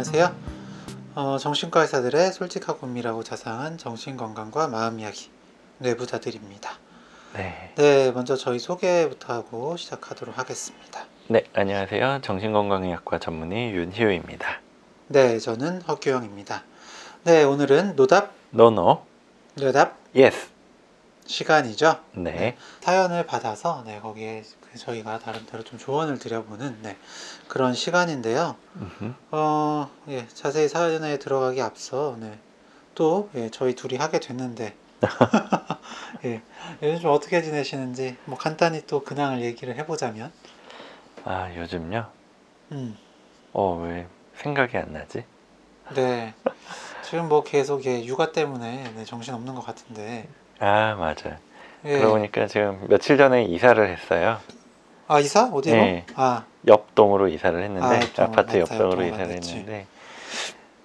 안녕하세요. 어, 정신과 의사들의 솔직하고 은밀하고 자상한 정신건강과 마음 이야기 뇌부자들입니다. 네. 네, 먼저 저희 소개부터 하고 시작하도록 하겠습니다. 네, 안녕하세요. 정신건강의학과 전문의 윤희우입니다. 네, 저는 허규영입니다. 네, 오늘은 노답, no no, 뇌답 yes. 시간이죠. 네. 사연을 받아서 네, 거기에 그 저희가 나름대로 좀 조언을 드려보는 네, 그런 시간인데요. 음흠. 어, 예, 자세히 사연에 들어가기 앞서, 네, 또, 예, 저희 둘이 하게 됐는데, 예, 요즘 좀 어떻게 지내시는지, 뭐, 간단히 또 근황을 얘기를 해보자면, 아, 요즘요? 음, 어, 왜 생각이 안 나지? 네. 지금 뭐 계속, 예, 육아 때문에, 네, 정신 없는 것 같은데, 아, 맞아. 예. 그러고 보니까 지금 며칠 전에 이사를 했어요. 아, 이사? 어디로? 네. 아, 옆 동으로 이사를 했는데 아, 옆 동으로, 아파트 옆 맞다, 동으로 옆 동으로 이사를 맞지. 했는데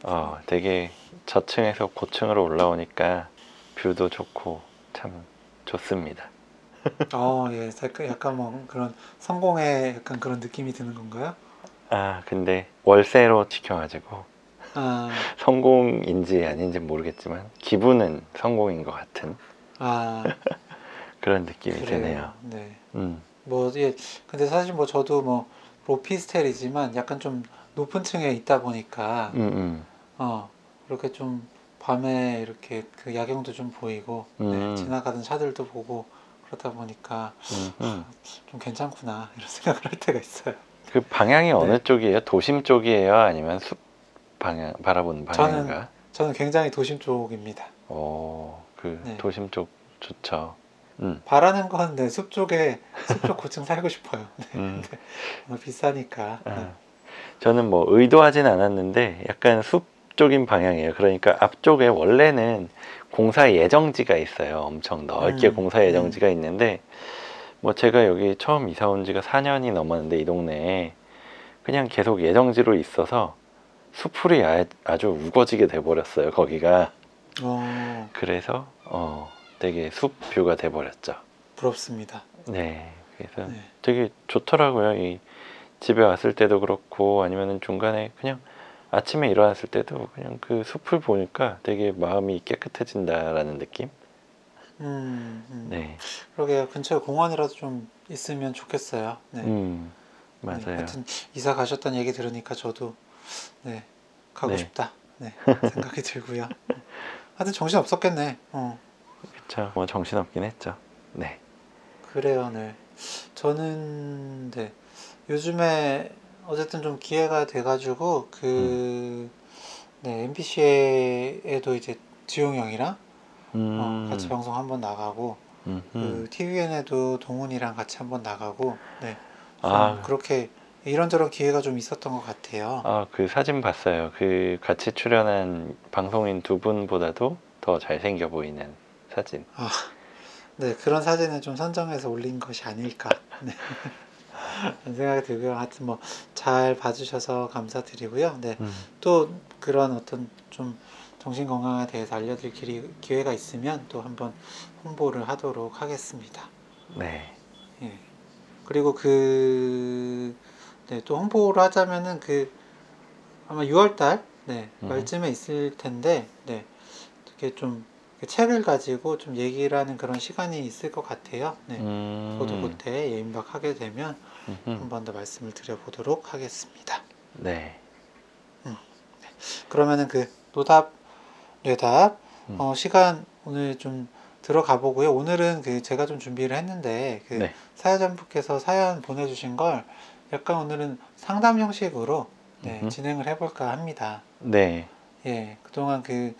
어, 되게 저층에서 고층으로 올라오니까 view도 좋고 참 좋습니다. 어, 예, 약간 뭐, 그런, 성공의 약간 그런 느낌이 드는 건가요? 아, 근데 월세로 지켜가지고 아, 성공인지 아닌지 모르겠지만 기분은 성공인 것 같은 아, 그런 느낌이 그래요. 드네요. 네. 음, 뭐, 예, 근데 사실 뭐 저도 뭐 오피스텔이지만 약간 좀 높은 층에 있다 보니까, 음, 음, 어, 이렇게 좀 밤에 이렇게 그 야경도 좀 보이고, 네, 음. 지나가던 차들도 보고 그러다 보니까 음, 음. 좀 괜찮구나, 이런 생각을 할 때가 있어요. 그 방향이 어느 네. 쪽이에요? 도심 쪽이에요? 아니면 숲 방향 바라보는 저는- 방향인가? 저는 굉장히 도심 쪽입니다. 오, 그 네. 도심 쪽 좋죠. 음, 바라는 건 네, 숲 쪽에, 숲쪽 고층 살고 싶어요. 네, 음. 너무 비싸니까. 네. 아, 저는 뭐 의도하진 않았는데 약간 숲 쪽인 방향이에요. 그러니까 앞쪽에 원래는 공사 예정지가 있어요. 엄청 넓게 음, 공사 예정지가 있는데 뭐 제가 여기 처음 이사 온 지가 4년이 넘었는데 이 동네에 그냥 계속 예정지로 있어서 수풀이 아, 아주 우거지게 돼 버렸어요. 거기가 어, 그래서 어 되게 숲 뷰가 돼 버렸죠. 부럽습니다. 네. 그래서 네. 되게 좋더라고요. 이 집에 왔을 때도 그렇고 아니면은 중간에 그냥 아침에 일어났을 때도 그냥 그 숲을 보니까 되게 마음이 깨끗해진다라는 느낌? 음, 음. 네. 그러게요. 근처에 공원이라도 좀 있으면 좋겠어요. 네. 음. 네, 맞아요. 하여튼 이사 가셨다는 얘기 들으니까 저도 네 가고 네. 싶다 네 생각이 들고요. 하여튼 정신 없었겠네. 어 그쵸. 뭐 정신없긴 했죠. 네. 그래요. 네 저는 네 요즘에 어쨌든 좀 기회가 돼가지고 그 네, MBC에도 이제 지용 형이랑 음. 어, 같이 방송 한번 나가고 음. 그 TVN에도 동훈이랑 같이 한번 나가고 네좀 아. 그렇게 이런저런 기회가 좀 있었던 것 같아요. 아, 그 사진 봤어요. 그 같이 출연한 방송인 두 분보다도 더 잘생겨 보이는 사진. 아, 네, 그런 사진을 좀 선정해서 올린 것이 아닐까. 네. 그런 생각이 들고요. 하여튼 뭐 잘 봐주셔서 감사드리고요. 네, 음. 또 그런 어떤 좀 정신 건강에 대해서 알려드릴 기회, 기회가 있으면 또 한번 홍보를 하도록 하겠습니다. 네. 예. 그리고 그, 네, 또 홍보를 하자면은 그 아마 6월달 네, 음. 말쯤에 있을 텐데, 네, 이렇게 좀 책을 가지고 좀 얘기를 하는 그런 시간이 있을 것 같아요. 네, 음. 저도 그때 예임박하게 되면. 한 번 더 말씀을 드려보도록 하겠습니다. 네. 그러면은 그 노답, 뇌답 음. 어, 시간 오늘 좀 들어가 보고요. 오늘은 그 제가 좀 준비를 했는데 그 네. 사연자분께서 사연 보내주신 걸 약간 오늘은 상담 형식으로 네. 진행을 해볼까 합니다. 네. 예, 그동안 그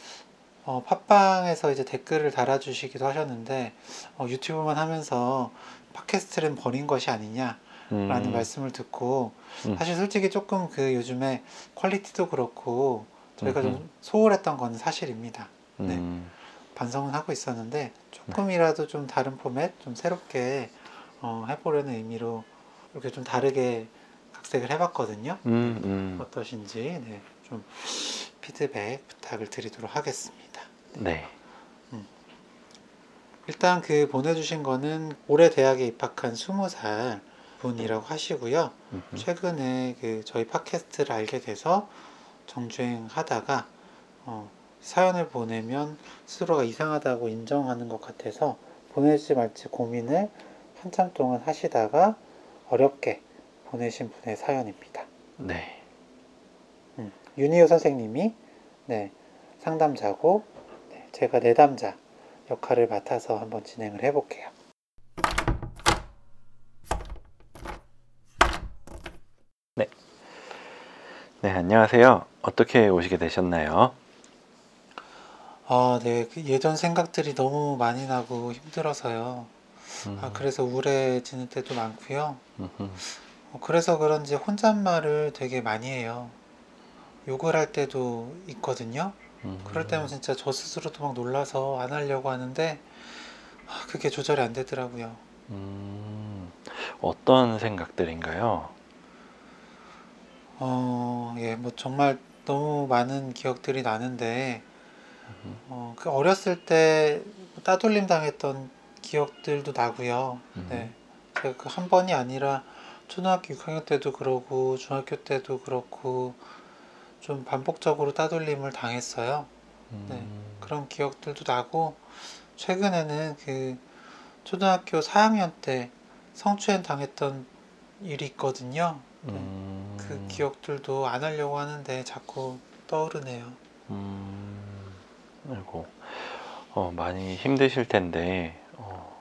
어, 팟빵에서 이제 댓글을 달아주시기도 하셨는데 어, 유튜브만 하면서 팟캐스트는 버린 것이 아니냐라는 음. 말씀을 듣고 음. 사실 솔직히 조금 그 요즘에 quality도 그렇고 저희가 음흠. 좀 소홀했던 건 사실입니다. 네. 음. 반성은 하고 있었는데 조금이라도 좀 다른 포맷, 좀 새롭게 어, 해보려는 의미로 이렇게 좀 다르게 각색을 해봤거든요. 음, 음. 어떠신지 네, 좀 피드백 부탁을 드리도록 하겠습니다. 네. 일단 그 보내주신 거는 올해 대학에 입학한 20살 분이라고 하시고요. 음흠. 최근에 그 저희 팟캐스트를 알게 돼서 정주행 하다가 어, 사연을 보내면 스스로가 이상하다고 인정하는 것 같아서 보낼지 말지 고민을 한참 동안 하시다가 어렵게 보내신 분의 사연입니다. 네. 음, 윤희호 선생님이 네, 상담자고 네, 제가 내담자 역할을 맡아서 한번 진행을 해볼게요. 네, 안녕하세요. 어떻게 오시게 되셨나요? 아, 네, 그 예전 생각들이 너무 많이 나고 힘들어서요. 음, 아, 그래서 우울해지는 때도 많고요. 음흠. 어, 그래서 그런지 혼잣말을 되게 많이 해요. 욕을 할 때도 있거든요. 음, 그럴 때면 진짜 저 스스로도 막 놀라서 안 하려고 하는데 아, 그게 조절이 안 되더라고요. 음, 어떤 생각들인가요? 어, 예, 뭐 정말 너무 많은 기억들이 나는데 어, 그 어렸을 때 따돌림 당했던 기억들도 나고요. 음. 네, 제가 그 한 번이 아니라 초등학교 6학년 때도 그러고 중학교 때도 그렇고 좀 반복적으로 따돌림을 당했어요. 네. 음, 그런 기억들도 나고 최근에는 그 초등학교 4학년 때 성추행 당했던 일이 있거든요. 네. 음, 그 기억들도 안 하려고 하는데 자꾸 떠오르네요. 음, 아이고, 어, 많이 힘드실 텐데, 어,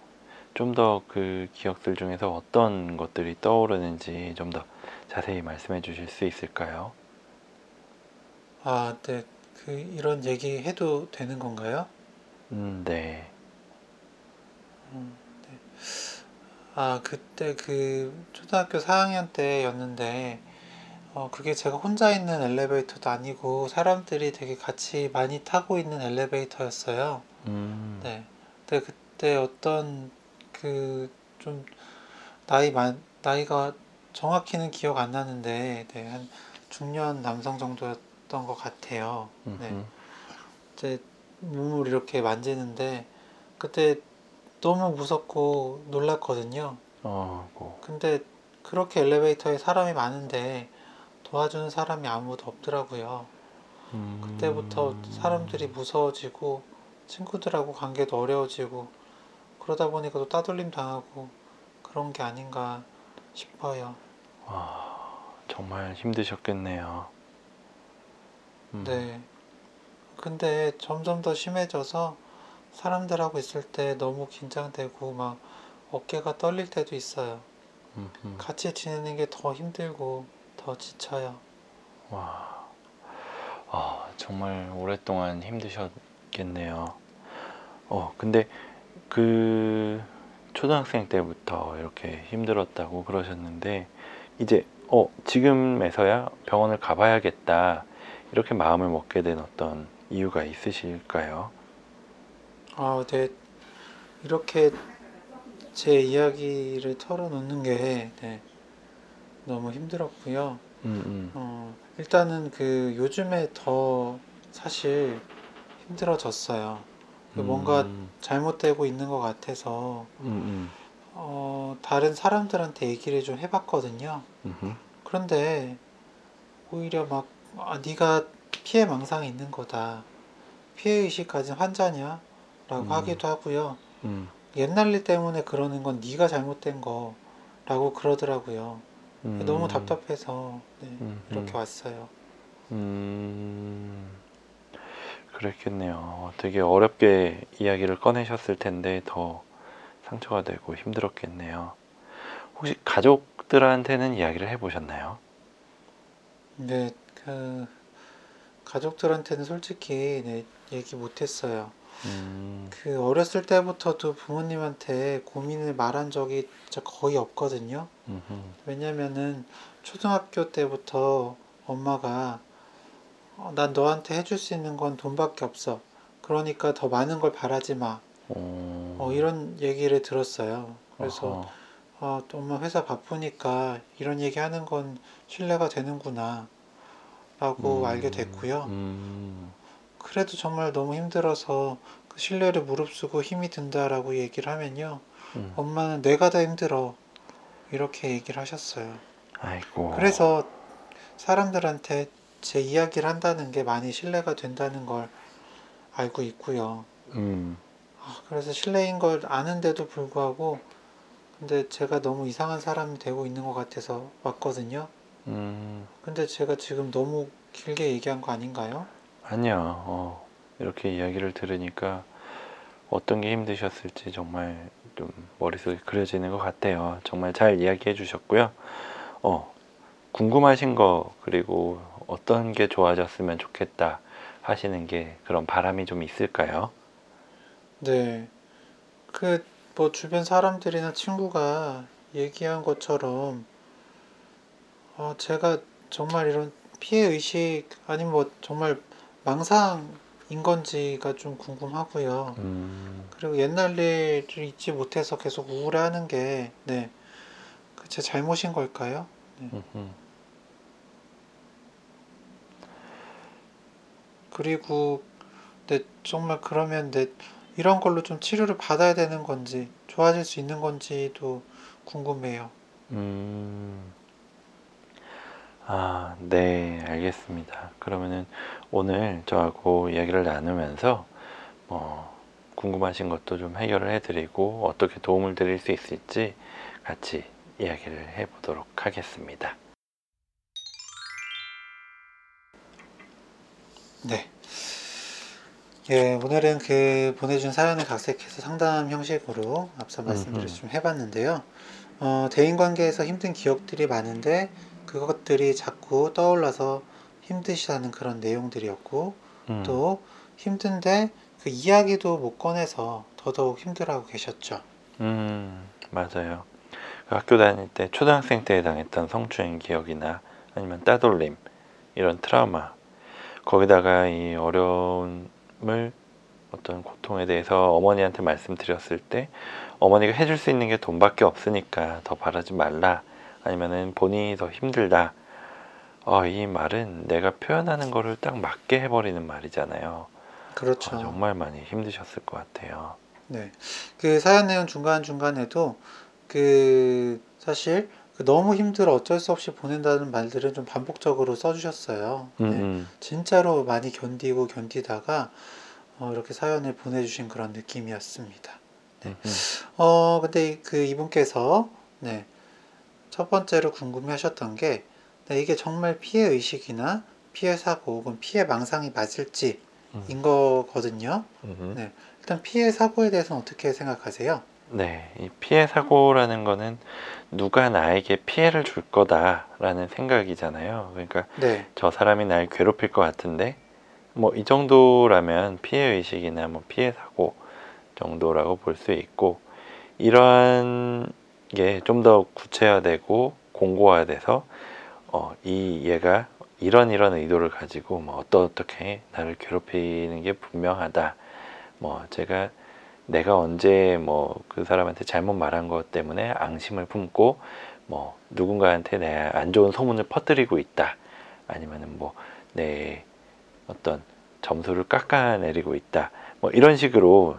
좀 더 그 기억들 중에서 어떤 것들이 떠오르는지 좀 더 자세히 말씀해 주실 수 있을까요? 아, 네. 그 이런 얘기 해도 되는 건가요? 음, 네. 음, 네. 아, 그때 그 초등학교 4학년 때였는데 어, 그게 제가 혼자 있는 엘리베이터도 아니고 사람들이 되게 같이 많이 타고 있는 엘리베이터였어요. 음, 네. 근데 그때 어떤 그 좀 나이 만 나이가 정확히는 기억 안 나는데 네, 한 중년 남성 정도 였던 것 같아요. 네. 제 몸을 이렇게 만지는데 그때 너무 무섭고 놀랐거든요. 어, 뭐, 근데 그렇게 엘리베이터에 사람이 많은데 도와주는 사람이 아무도 없더라고요. 음, 그때부터 사람들이 무서워지고 친구들하고 관계도 어려워지고 그러다 보니까 또 따돌림 당하고 그런 게 아닌가 싶어요. 와, 정말 힘드셨겠네요. 음, 네. 근데 점점 더 심해져서 사람들하고 있을 때 너무 긴장되고 막 어깨가 떨릴 때도 있어요. 음흠. 같이 지내는 게 더 힘들고 더 지쳐요. 와, 아, 정말 오랫동안 힘드셨겠네요. 어, 근데 그 초등학생 때부터 이렇게 힘들었다고 그러셨는데, 이제, 어, 지금에서야 병원을 가봐야겠다, 이렇게 마음을 먹게 된 어떤 이유가 있으실까요? 아, 네. 이렇게 제 이야기를 털어놓는 게 네, 너무 힘들었고요. 음, 음, 어, 일단은 그 요즘에 더 사실 힘들어졌어요. 그 뭔가 음, 잘못되고 있는 것 같아서 음, 어, 다른 사람들한테 얘기를 좀 해봤거든요. 음, 음, 그런데 오히려 막 아, 네가 피해 망상이 있는 거다. 피해 의식 가진 환자냐? 라고 음. 하기도 하고요. 음, 옛날 일 때문에 그러는 건 네가 잘못된 거라고 그러더라고요. 음, 너무 답답해서 네, 음, 이렇게 음. 왔어요. 음, 그랬겠네요. 되게 어렵게 이야기를 꺼내셨을 텐데 더 상처가 되고 힘들었겠네요. 혹시 가족들한테는 이야기를 해보셨나요? 근데 그 가족들한테는 솔직히 네, 얘기 못했어요. 음, 그 어렸을 때부터도 부모님한테 고민을 말한 적이 진짜 거의 없거든요. 음흠, 왜냐면은 초등학교 때부터 엄마가 어, 난 너한테 해줄 수 있는 건 돈밖에 없어. 그러니까 더 많은 걸 바라지 마. 어, 어, 이런 얘기를 들었어요. 그래서 어허, 아, 또 엄마 회사 바쁘니까 이런 얘기 하는 건 신뢰가 되는구나. 라고 음, 알게 됐고요. 음, 그래도 정말 너무 힘들어서 그 신뢰를 무릅쓰고 힘이 든다라고 얘기를 하면요. 음. 엄마는 내가 다 힘들어. 이렇게 얘기를 하셨어요. 아이고. 그래서 사람들한테 제 이야기를 한다는 게 많이 신뢰가 된다는 걸 알고 있고요. 음, 아, 그래서 신뢰인 걸 아는데도 불구하고 근데 제가 너무 이상한 사람이 되고 있는 것 같아서 왔거든요. 음, 근데 제가 지금 너무 길게 얘기한 거 아닌가요? 아니야. 어, 이렇게 이야기를 들으니까 어떤 게 힘드셨을지 정말 좀 머릿속에 그려지는 것 같아요. 정말 잘 이야기해 주셨고요. 어, 궁금하신 거 그리고 어떤 게 좋아졌으면 좋겠다 하시는 게 그런 바람이 좀 있을까요? 네. 그 뭐 주변 사람들이나 친구가 얘기한 것처럼 어, 제가 정말 이런 피해 의식 아니면 뭐 정말 망상인 건지가 좀 궁금하고요. 음, 그리고 옛날 일을 잊지 못해서 계속 우울해하는 게 네. 그제 잘못인 걸까요? 음, 음. 그리고 네, 정말 그러면 네, 이런 걸로 좀 치료를 받아야 되는 건지 좋아질 수 있는 건지도 궁금해요. 음. 아, 네, 알겠습니다. 그러면은 오늘 저하고 이야기를 나누면서 뭐 궁금하신 것도 좀 해결을 해드리고 어떻게 도움을 드릴 수 있을지 같이 이야기를 해보도록 하겠습니다. 네. 예, 오늘은 그 보내준 사연을 각색해서 상담 형식으로 앞서 말씀드렸 음흠. 좀 해봤는데요. 어, 대인 관계에서 힘든 기억들이 많은데 그것들이 자꾸 떠올라서 힘드시다는 그런 내용들이었고 음, 또 힘든데 그 이야기도 못 꺼내서 더더욱 힘들어하고 계셨죠. 음, 맞아요. 그 학교 다닐 때 초등학생 때 당했던 성추행 기억이나 아니면 따돌림 이런 트라우마 거기다가 이 어려움을 어떤 고통에 대해서 어머니한테 말씀드렸을 때 어머니가 해줄 수 있는 게 돈밖에 없으니까 더 바라지 말라 아니면은 본인이 더 힘들다 어, 이 말은 내가 표현하는 거를 딱 맞게 해버리는 말이잖아요 그렇죠. 어, 정말 많이 힘드셨을 것 같아요 네. 그 사연 내용 중간중간에도 그 사실 그 너무 힘들어 어쩔 수 없이 보낸다는 말들을 좀 반복적으로 써주셨어요. 음, 네. 음, 진짜로 많이 견디고 견디다가 어, 이렇게 사연을 보내주신 그런 느낌이었습니다. 음, 음. 어, 근데 이- 그 이분께서 네. 첫 번째로 궁금해 하셨던 게 네, 이게 정말 피해 의식이나 피해 사고 혹은 피해 망상이 맞을지인 음. 거거든요. 음, 음. 네. 일단 피해 사고에 대해서는 어떻게 생각하세요? 네, 이 피해 사고라는 거는 누가 나에게 피해를 줄 거다라는 생각이잖아요. 그러니까 네. 저 사람이 날 괴롭힐 것 같은데 뭐 이 정도라면 피해 의식이나 뭐 피해 사고 정도라고 볼 수 있고 이러한 게 좀 더 구체화되고 공고화 돼서 어, 이 얘가 이런 이런 의도를 가지고 뭐 어떠 어떻게 나를 괴롭히는 게 분명하다. 뭐 제가 내가 언제 뭐 그 사람한테 잘못 말한 것 때문에 앙심을 품고 뭐 누군가한테 내 안 좋은 소문을 퍼뜨리고 있다. 아니면은 뭐 내 어떤 점수를 깎아내리고 있다. 뭐 이런 식으로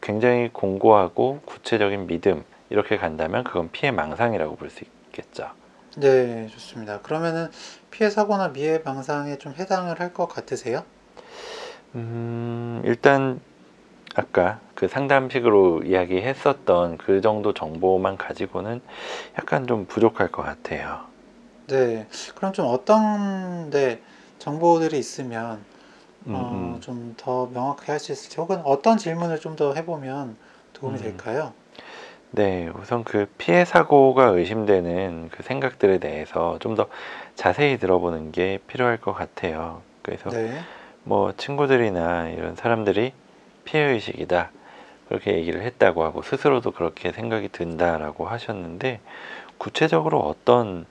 굉장히 공고하고 구체적인 믿음 이렇게 간다면 그건 피해 망상이라고 볼 수 있겠죠. 네, 좋습니다. 그러면은 피해 사고나 미해 망상에 좀 해당을 할 것 같으세요? 음, 일단 아까 그 상담식으로 이야기했었던 그 정도 정보만 가지고는 약간 좀 부족할 것 같아요. 네. 그럼 좀 어떤 데 정보들이 있으면 음, 어, 음. 좀더 명확하게 할수 있을지 혹은 어떤 질문을 좀 더 해보면 도움이 음. 될까요? 네, 우선 그 피해 사고가 의심되는 그 생각들에 대해서 좀 더 자세히 들어보는 게 필요할 것 같아요. 그래서 네. 뭐 친구들이나 이런 사람들이 피해 의식이다 그렇게 얘기를 했다고 하고 스스로도 그렇게 생각이 든다라고 하셨는데 구체적으로 어떤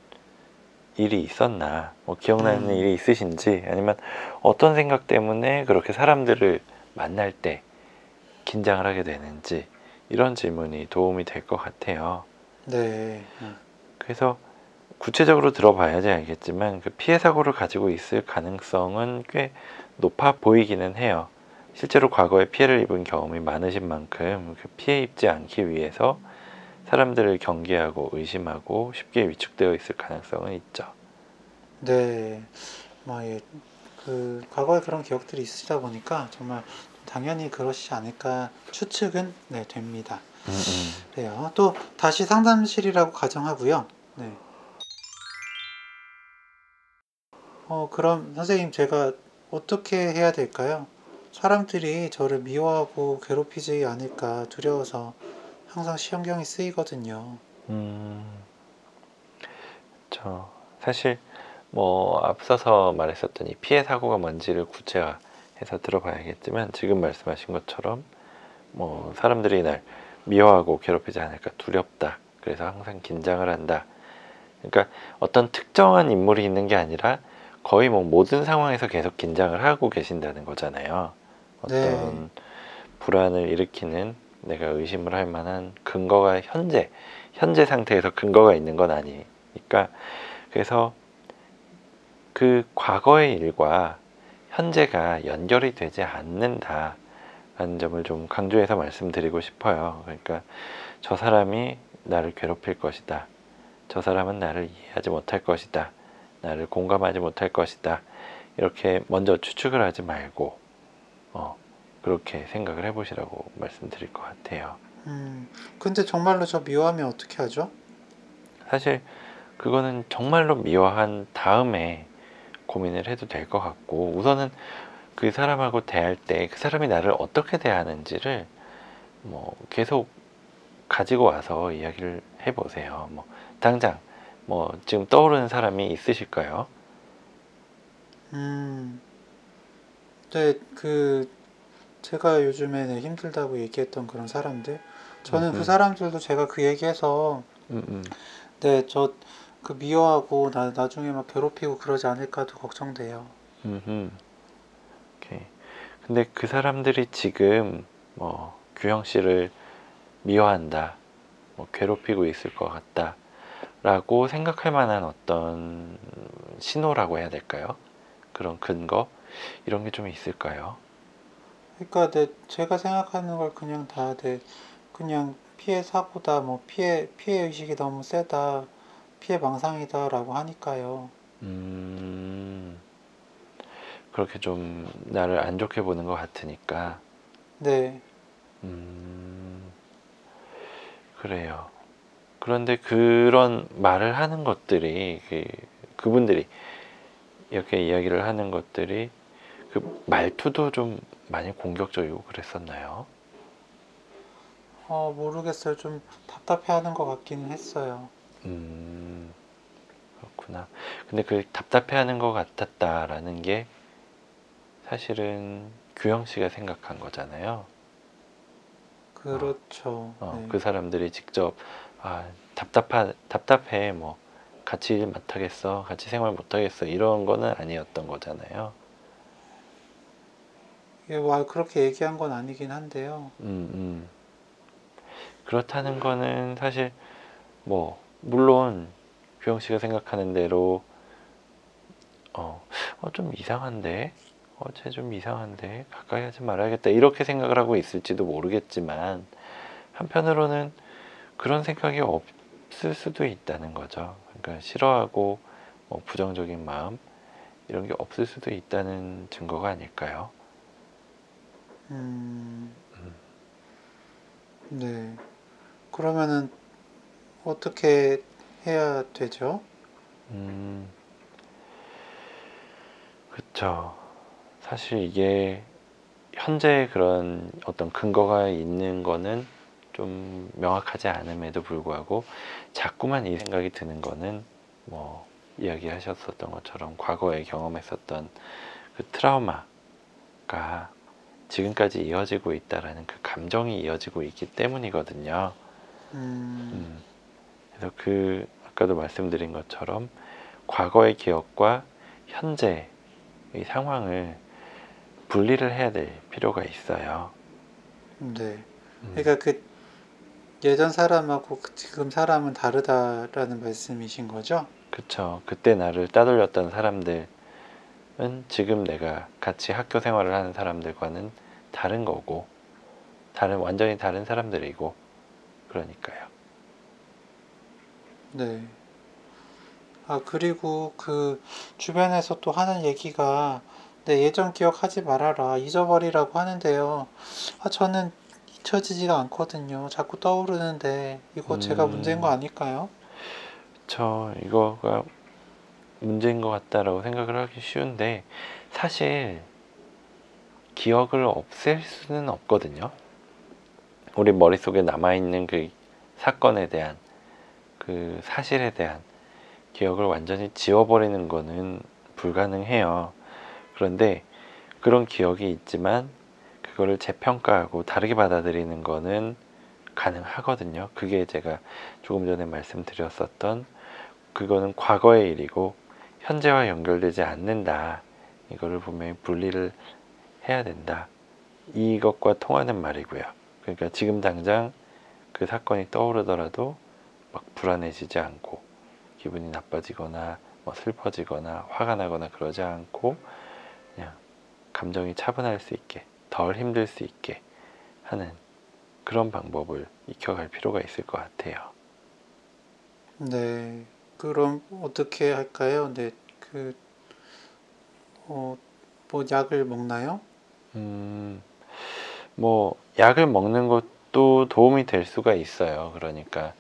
일이 있었나 뭐 기억나는 음. 일이 있으신지 아니면 어떤 생각 때문에 그렇게 사람들을 만날 때 긴장을 하게 되는지 이런 질문이 도움이 될 것 같아요. 네. 음. 그래서 구체적으로 들어봐야지 알겠지만 그 피해 사고를 가지고 있을 가능성은 꽤 높아 보이기는 해요. 실제로 과거에 피해를 입은 경험이 많으신 만큼 그 피해 입지 않기 위해서 사람들을 경계하고 의심하고 쉽게 위축되어 있을 가능성은 있죠. 네. 뭐, 예, 그, 과거에 그런 기억들이 있으시다 보니까 정말 당연히 그러시지 않을까 추측은 네, 됩니다. 음, 음. 그래요. 또 다시 상담실이라고 가정하고요. 네. 어, 그럼 선생님 제가 어떻게 해야 될까요? 사람들이 저를 미워하고 괴롭히지 않을까 두려워서 항상 신경이 쓰이거든요. 음, 저 사실 뭐 앞서서 말했었던 이 피해 사고가 뭔지를 구체화 해서 들어봐야겠지만 지금 말씀하신 것처럼 뭐 사람들이 날 미워하고 괴롭히지 않을까 두렵다. 그래서 항상 긴장을 한다. 그러니까 어떤 특정한 인물이 있는 게 아니라 거의 뭐 모든 상황에서 계속 긴장을 하고 계신다는 거잖아요. 어떤 네. 불안을 일으키는 내가 의심을 할 만한 근거가 현재 현재 상태에서 근거가 있는 건 아니니까 그래서 그 과거의 일과 현재가 연결이 되지 않는다 라는 점을 좀 강조해서 말씀드리고 싶어요. 그러니까 저 사람이 나를 괴롭힐 것이다. 저 사람은 나를 이해하지 못할 것이다. 나를 공감하지 못할 것이다. 이렇게 먼저 추측을 하지 말고 어, 그렇게 생각을 해보시라고 말씀드릴 것 같아요. 음, 근데 정말로 저 미워하면 어떻게 하죠? 사실 그거는 정말로 미워한 다음에 고민을 해도 될 것 같고 우선은 그 사람하고 대할 때 그 사람이 나를 어떻게 대하는지를 뭐 계속 가지고 와서 이야기를 해보세요. 뭐 당장 뭐 지금 떠오르는 사람이 있으실까요? 음, 네, 그, 제가 요즘에는 힘들다고 얘기했던 그런 사람들. 저는 음흠. 그 사람들도 제가 그 얘기해서, 음, 음. 네, 저 그 미워하고 나, 나중에 막 괴롭히고 그러지 않을까도 걱정돼요. 오케이. 근데 그 사람들이 지금 뭐 규형 씨를 미워한다, 뭐 괴롭히고 있을 것 같다 라고 생각할 만한 어떤 신호라고 해야 될까요? 그런 근거 이런 게 좀 있을까요? 그러니까 네, 제가 생각하는 걸 그냥 다, 네, 그냥 피해 사고다, 뭐 피해, 피해 의식이 너무 세다, 피해 망상이다라고 하니까요. 음, 그렇게 좀 나를 안 좋게 보는 것 같으니까, 네, 음, 그래요. 그런데 그런 말을 하는 것들이 그, 그분들이 이렇게 이야기를 하는 것들이 그 말투도 좀 많이 공격적이고 그랬었나요? 어, 모르겠어요. 좀 답답해하는 것 같기는 했어요. 음, 그렇구나. 근데 그 답답해하는 것 같았다라는 게 사실은 규영 씨가 생각한 거잖아요. 그렇죠. 어, 네. 그 사람들이 직접 아, 답답하, 답답해 뭐 같이 일 못하겠어, 같이 생활 못하겠어 이런 거는 아니었던 거잖아요. 예, 와, 그렇게 얘기한 건 아니긴 한데요. 음, 음. 그렇다는 거는 사실 뭐 물론 규영 씨가 생각하는 대로 어, 어, 좀 이상한데, 어, 쟤좀 이상한데 가까이 하지 말아야겠다 이렇게 생각을 하고 있을지도 모르겠지만 한편으로는 그런 생각이 없을 수도 있다는 거죠. 그러니까 싫어하고 뭐 부정적인 마음 이런 게 없을 수도 있다는 증거가 아닐까요? 음, 네. 그러면은 어떻게 해야 되죠? 음, 그쵸. 사실 이게 현재 그런 어떤 근거가 있는 거는 좀 명확하지 않음에도 불구하고 자꾸만 이 생각이 드는 거는 뭐 이야기하셨었던 것처럼 과거에 경험했었던 그 트라우마가 지금까지 이어지고 있다라는 그 감정이 이어지고 있기 때문이거든요. 음, 음, 그래서 그 아까도 말씀드린 것처럼 과거의 기억과 현재의 상황을 분리를 해야 될 필요가 있어요. 네. 음, 그러니까 그 예전 사람하고 그 지금 사람은 다르다라는 말씀이신 거죠? 그쵸. 그때 나를 따돌렸던 사람들은 지금 내가 같이 학교 생활을 하는 사람들과는 다른 거고, 다른, 완전히 다른 사람들이고, 그러니까요. 네. 아, 그리고 그 주변에서 또 하는 얘기가 네, 예전 기억하지 말아라. 잊어버리라고 하는데요. 아, 저는 잊혀지지가 않거든요. 자꾸 떠오르는데 이거 제가 음. 문제인 거 아닐까요? 저 이거가 문제인 것 같다라고 생각을 하기 쉬운데 사실 기억을 없앨 수는 없거든요. 우리 머릿속에 남아있는 그 사건에 대한 그 사실에 대한 기억을 완전히 지워버리는 거는 불가능해요. 그런데 그런 기억이 있지만 그거를 재평가하고 다르게 받아들이는 거는 가능하거든요. 그게 제가 조금 전에 말씀드렸었던 그거는 과거의 일이고 현재와 연결되지 않는다. 이거를 분명히 분리를 해야 된다. 이것과 통하는 말이고요. 그러니까 지금 당장 그 사건이 떠오르더라도 막 불안해지지 않고 기분이 나빠지거나 뭐 슬퍼지거나 화가 나거나 그러지 않고 그냥 감정이 차분할 수 있게 덜 힘들 수 있게 하는 그런 방법을 익혀갈 필요가 있을 것 같아요. 네. 그럼 어떻게 할까요? 네. 그 어, 뭐 약을 먹나요? 음, 뭐 약을 먹는 것도 도움이 될 수가 있어요. 그러니까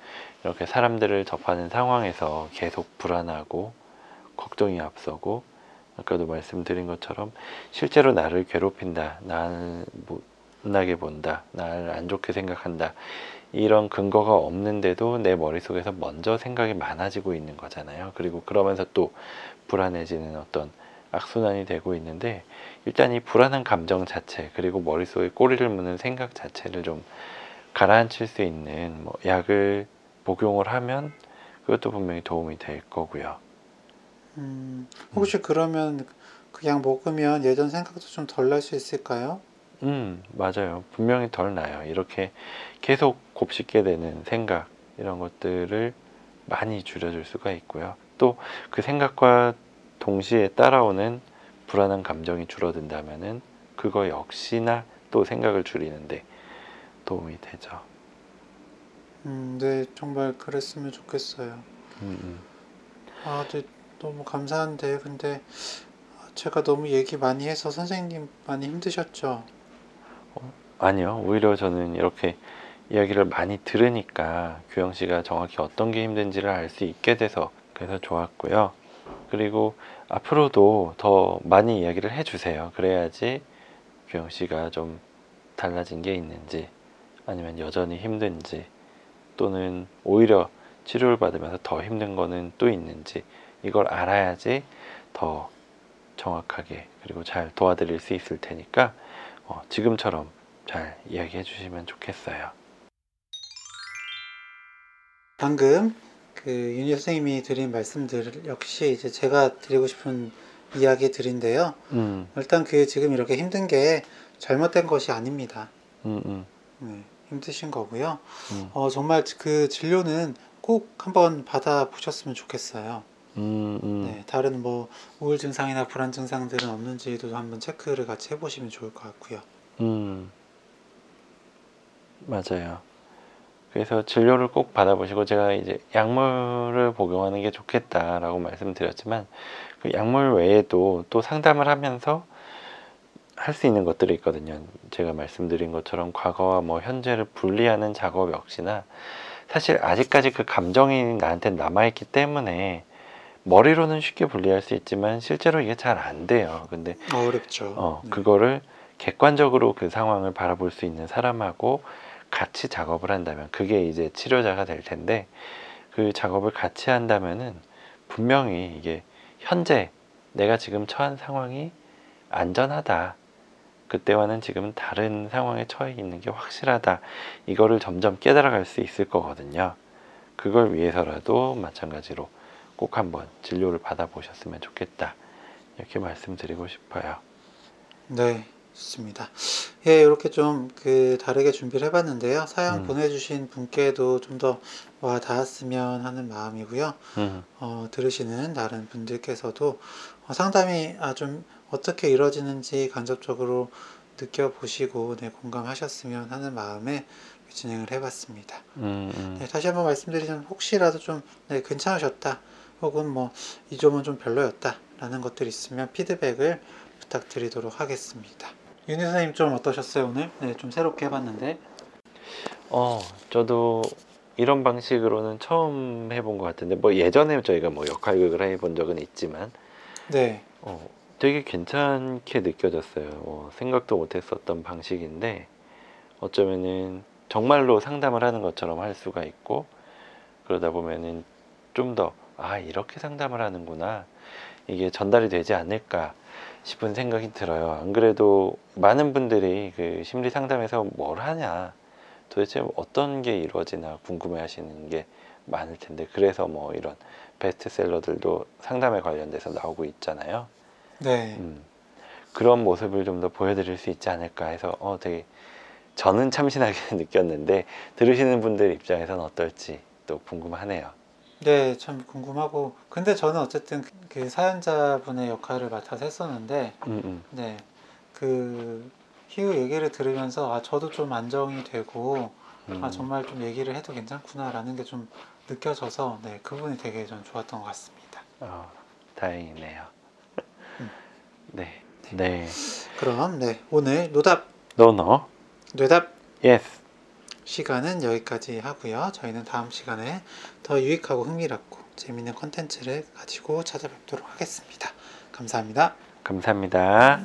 이렇게 사람들을 접하는 상황에서 계속 불안하고 걱정이 앞서고 아까도 말씀드린 것처럼 실제로 나를 괴롭힌다, 나를 못나게 본다, 나를 안 좋게 생각한다 이런 근거가 없는데도 내 머릿속에서 먼저 생각이 많아지고 있는 거잖아요. 그리고 그러면서 또 불안해지는 어떤 악순환이 되고 있는데 일단 이 불안한 감정 자체 그리고 머릿속에 꼬리를 무는 생각 자체를 좀 가라앉힐 수 있는 뭐 약을 복용을 하면 그것도 분명히 도움이 될 거고요. 음, 혹시 그러면 그약 먹으면 예전 생각도 좀 덜 날 수 있을까요? 음, 맞아요. 분명히 덜 나요. 이렇게 계속 곱씹게 되는 생각, 이런 것들을 많이 줄여줄 수가 있고요. 또 그 생각과 동시에 따라오는 불안한 감정이 줄어든다면은 그거 역시나 또 생각을 줄이는데 도움이 되죠. 음, 네, 정말 그랬으면 좋겠어요. 음, 음. 아, 네, 너무 감사한데, 근데 제가 너무 얘기 많이 해서 선생님 많이 힘드셨죠? 아니요. 오히려 저는 이렇게 이야기를 많이 들으니까 규영 씨가 정확히 어떤 게 힘든지를 알 수 있게 돼서 그래서 좋았고요. 그리고 앞으로도 더 많이 이야기를 해주세요. 그래야지 규영 씨가 좀 달라진 게 있는지 아니면 여전히 힘든지 또는 오히려 치료를 받으면서 더 힘든 거는 또 있는지 이걸 알아야지 더 정확하게 그리고 잘 도와드릴 수 있을 테니까 어, 지금처럼 잘 이야기해 주시면 좋겠어요. 방금 그 윤희 선생님이 드린 말씀들 역시 이제 제가 드리고 싶은 이야기들인데요. 음, 일단 그 지금 이렇게 힘든 게 잘못된 것이 아닙니다. 음, 음, 네, 힘드신 거고요. 음, 어, 정말 그 진료는 꼭 한번 받아보셨으면 좋겠어요. 음, 음. 네, 다른 뭐 우울 증상이나 불안 증상들은 없는지도 한번 체크를 같이 해보시면 좋을 것 같고요. 음, 맞아요. 그래서 진료를 꼭 받아보시고 제가 이제 약물을 복용하는 게 좋겠다라고 말씀드렸지만 그 약물 외에도 또 상담을 하면서 할 수 있는 것들이 있거든요. 제가 말씀드린 것처럼 과거와 뭐 현재를 분리하는 작업 역시나 사실 아직까지 그 감정이 나한테 남아있기 때문에 머리로는 쉽게 분리할 수 있지만 실제로 이게 잘 안 돼요. 근데 어렵죠. 어, 네. 그거를 객관적으로 그 상황을 바라볼 수 있는 사람하고 같이 작업을 한다면 그게 이제 치료자가 될 텐데 그 작업을 같이 한다면은 분명히 이게 현재 내가 지금 처한 상황이 안전하다. 그때와는 지금 다른 상황에 처해 있는 게 확실하다. 이거를 점점 깨달아갈 수 있을 거거든요. 그걸 위해서라도 마찬가지로 꼭 한번 진료를 받아보셨으면 좋겠다. 이렇게 말씀드리고 싶어요. 네, 좋습니다. 예, 이렇게 좀 그 다르게 준비를 해봤는데요. 사연 음. 보내주신 분께도 좀 더 와 닿았으면 하는 마음이고요. 음, 어, 들으시는 다른 분들께서도 어, 상담이 아, 좀 어떻게 이루어지는지 간접적으로 느껴보시고 네, 공감하셨으면 하는 마음에 진행을 해봤습니다. 음, 음. 네, 다시 한번 말씀드리자면 혹시라도 좀 네, 괜찮으셨다 혹은 뭐 이 점은 좀 별로였다라는 것들이 있으면 피드백을 부탁드리도록 하겠습니다. 윤희 선생님 좀 어떠셨어요 오늘? 네, 좀 새롭게 해봤는데. 어, 저도 이런 방식으로는 처음 해본 것 같은데, 뭐 예전에 저희가 뭐 역할극을 해본 적은 있지만, 네, 어, 되게 괜찮게 느껴졌어요. 어, 생각도 못했었던 방식인데, 어쩌면은 정말로 상담을 하는 것처럼 할 수가 있고, 그러다 보면은 좀 더, 아, 이렇게 상담을 하는구나. 이게 전달이 되지 않을까 싶은 생각이 들어요. 안 그래도 많은 분들이 그 심리 상담에서 뭘 하냐, 도대체 어떤 게 이루어지나 궁금해 하시는 게 많을 텐데, 그래서 뭐 이런 베스트셀러들도 상담에 관련돼서 나오고 있잖아요. 네, 음, 그런 모습을 좀 더 보여드릴 수 있지 않을까 해서 어, 되게 저는 참신하게 느꼈는데 들으시는 분들 입장에서는 어떨지 또 궁금하네요. 네, 참 궁금하고. 근데 저는 어쨌든 그 사연자분의 역할을 맡아서 했었는데, 음, 음. 네, 그 희우 얘기를 들으면서 아 저도 좀 안정이 되고 음. 아 정말 좀 얘기를 해도 괜찮구나라는 게 좀 느껴져서 네, 그분이 되게 전 좋았던 것 같습니다. 어, 다행이네요. 음. 네, 네, 그럼 네, 오늘 노답 no no, 뇌답 yes, 시간은 여기까지 하고요. 저희는 다음 시간에 더 유익하고 흥미롭고 재밌는 컨텐츠를 가지고 찾아뵙도록 하겠습니다. 감사합니다. 감사합니다.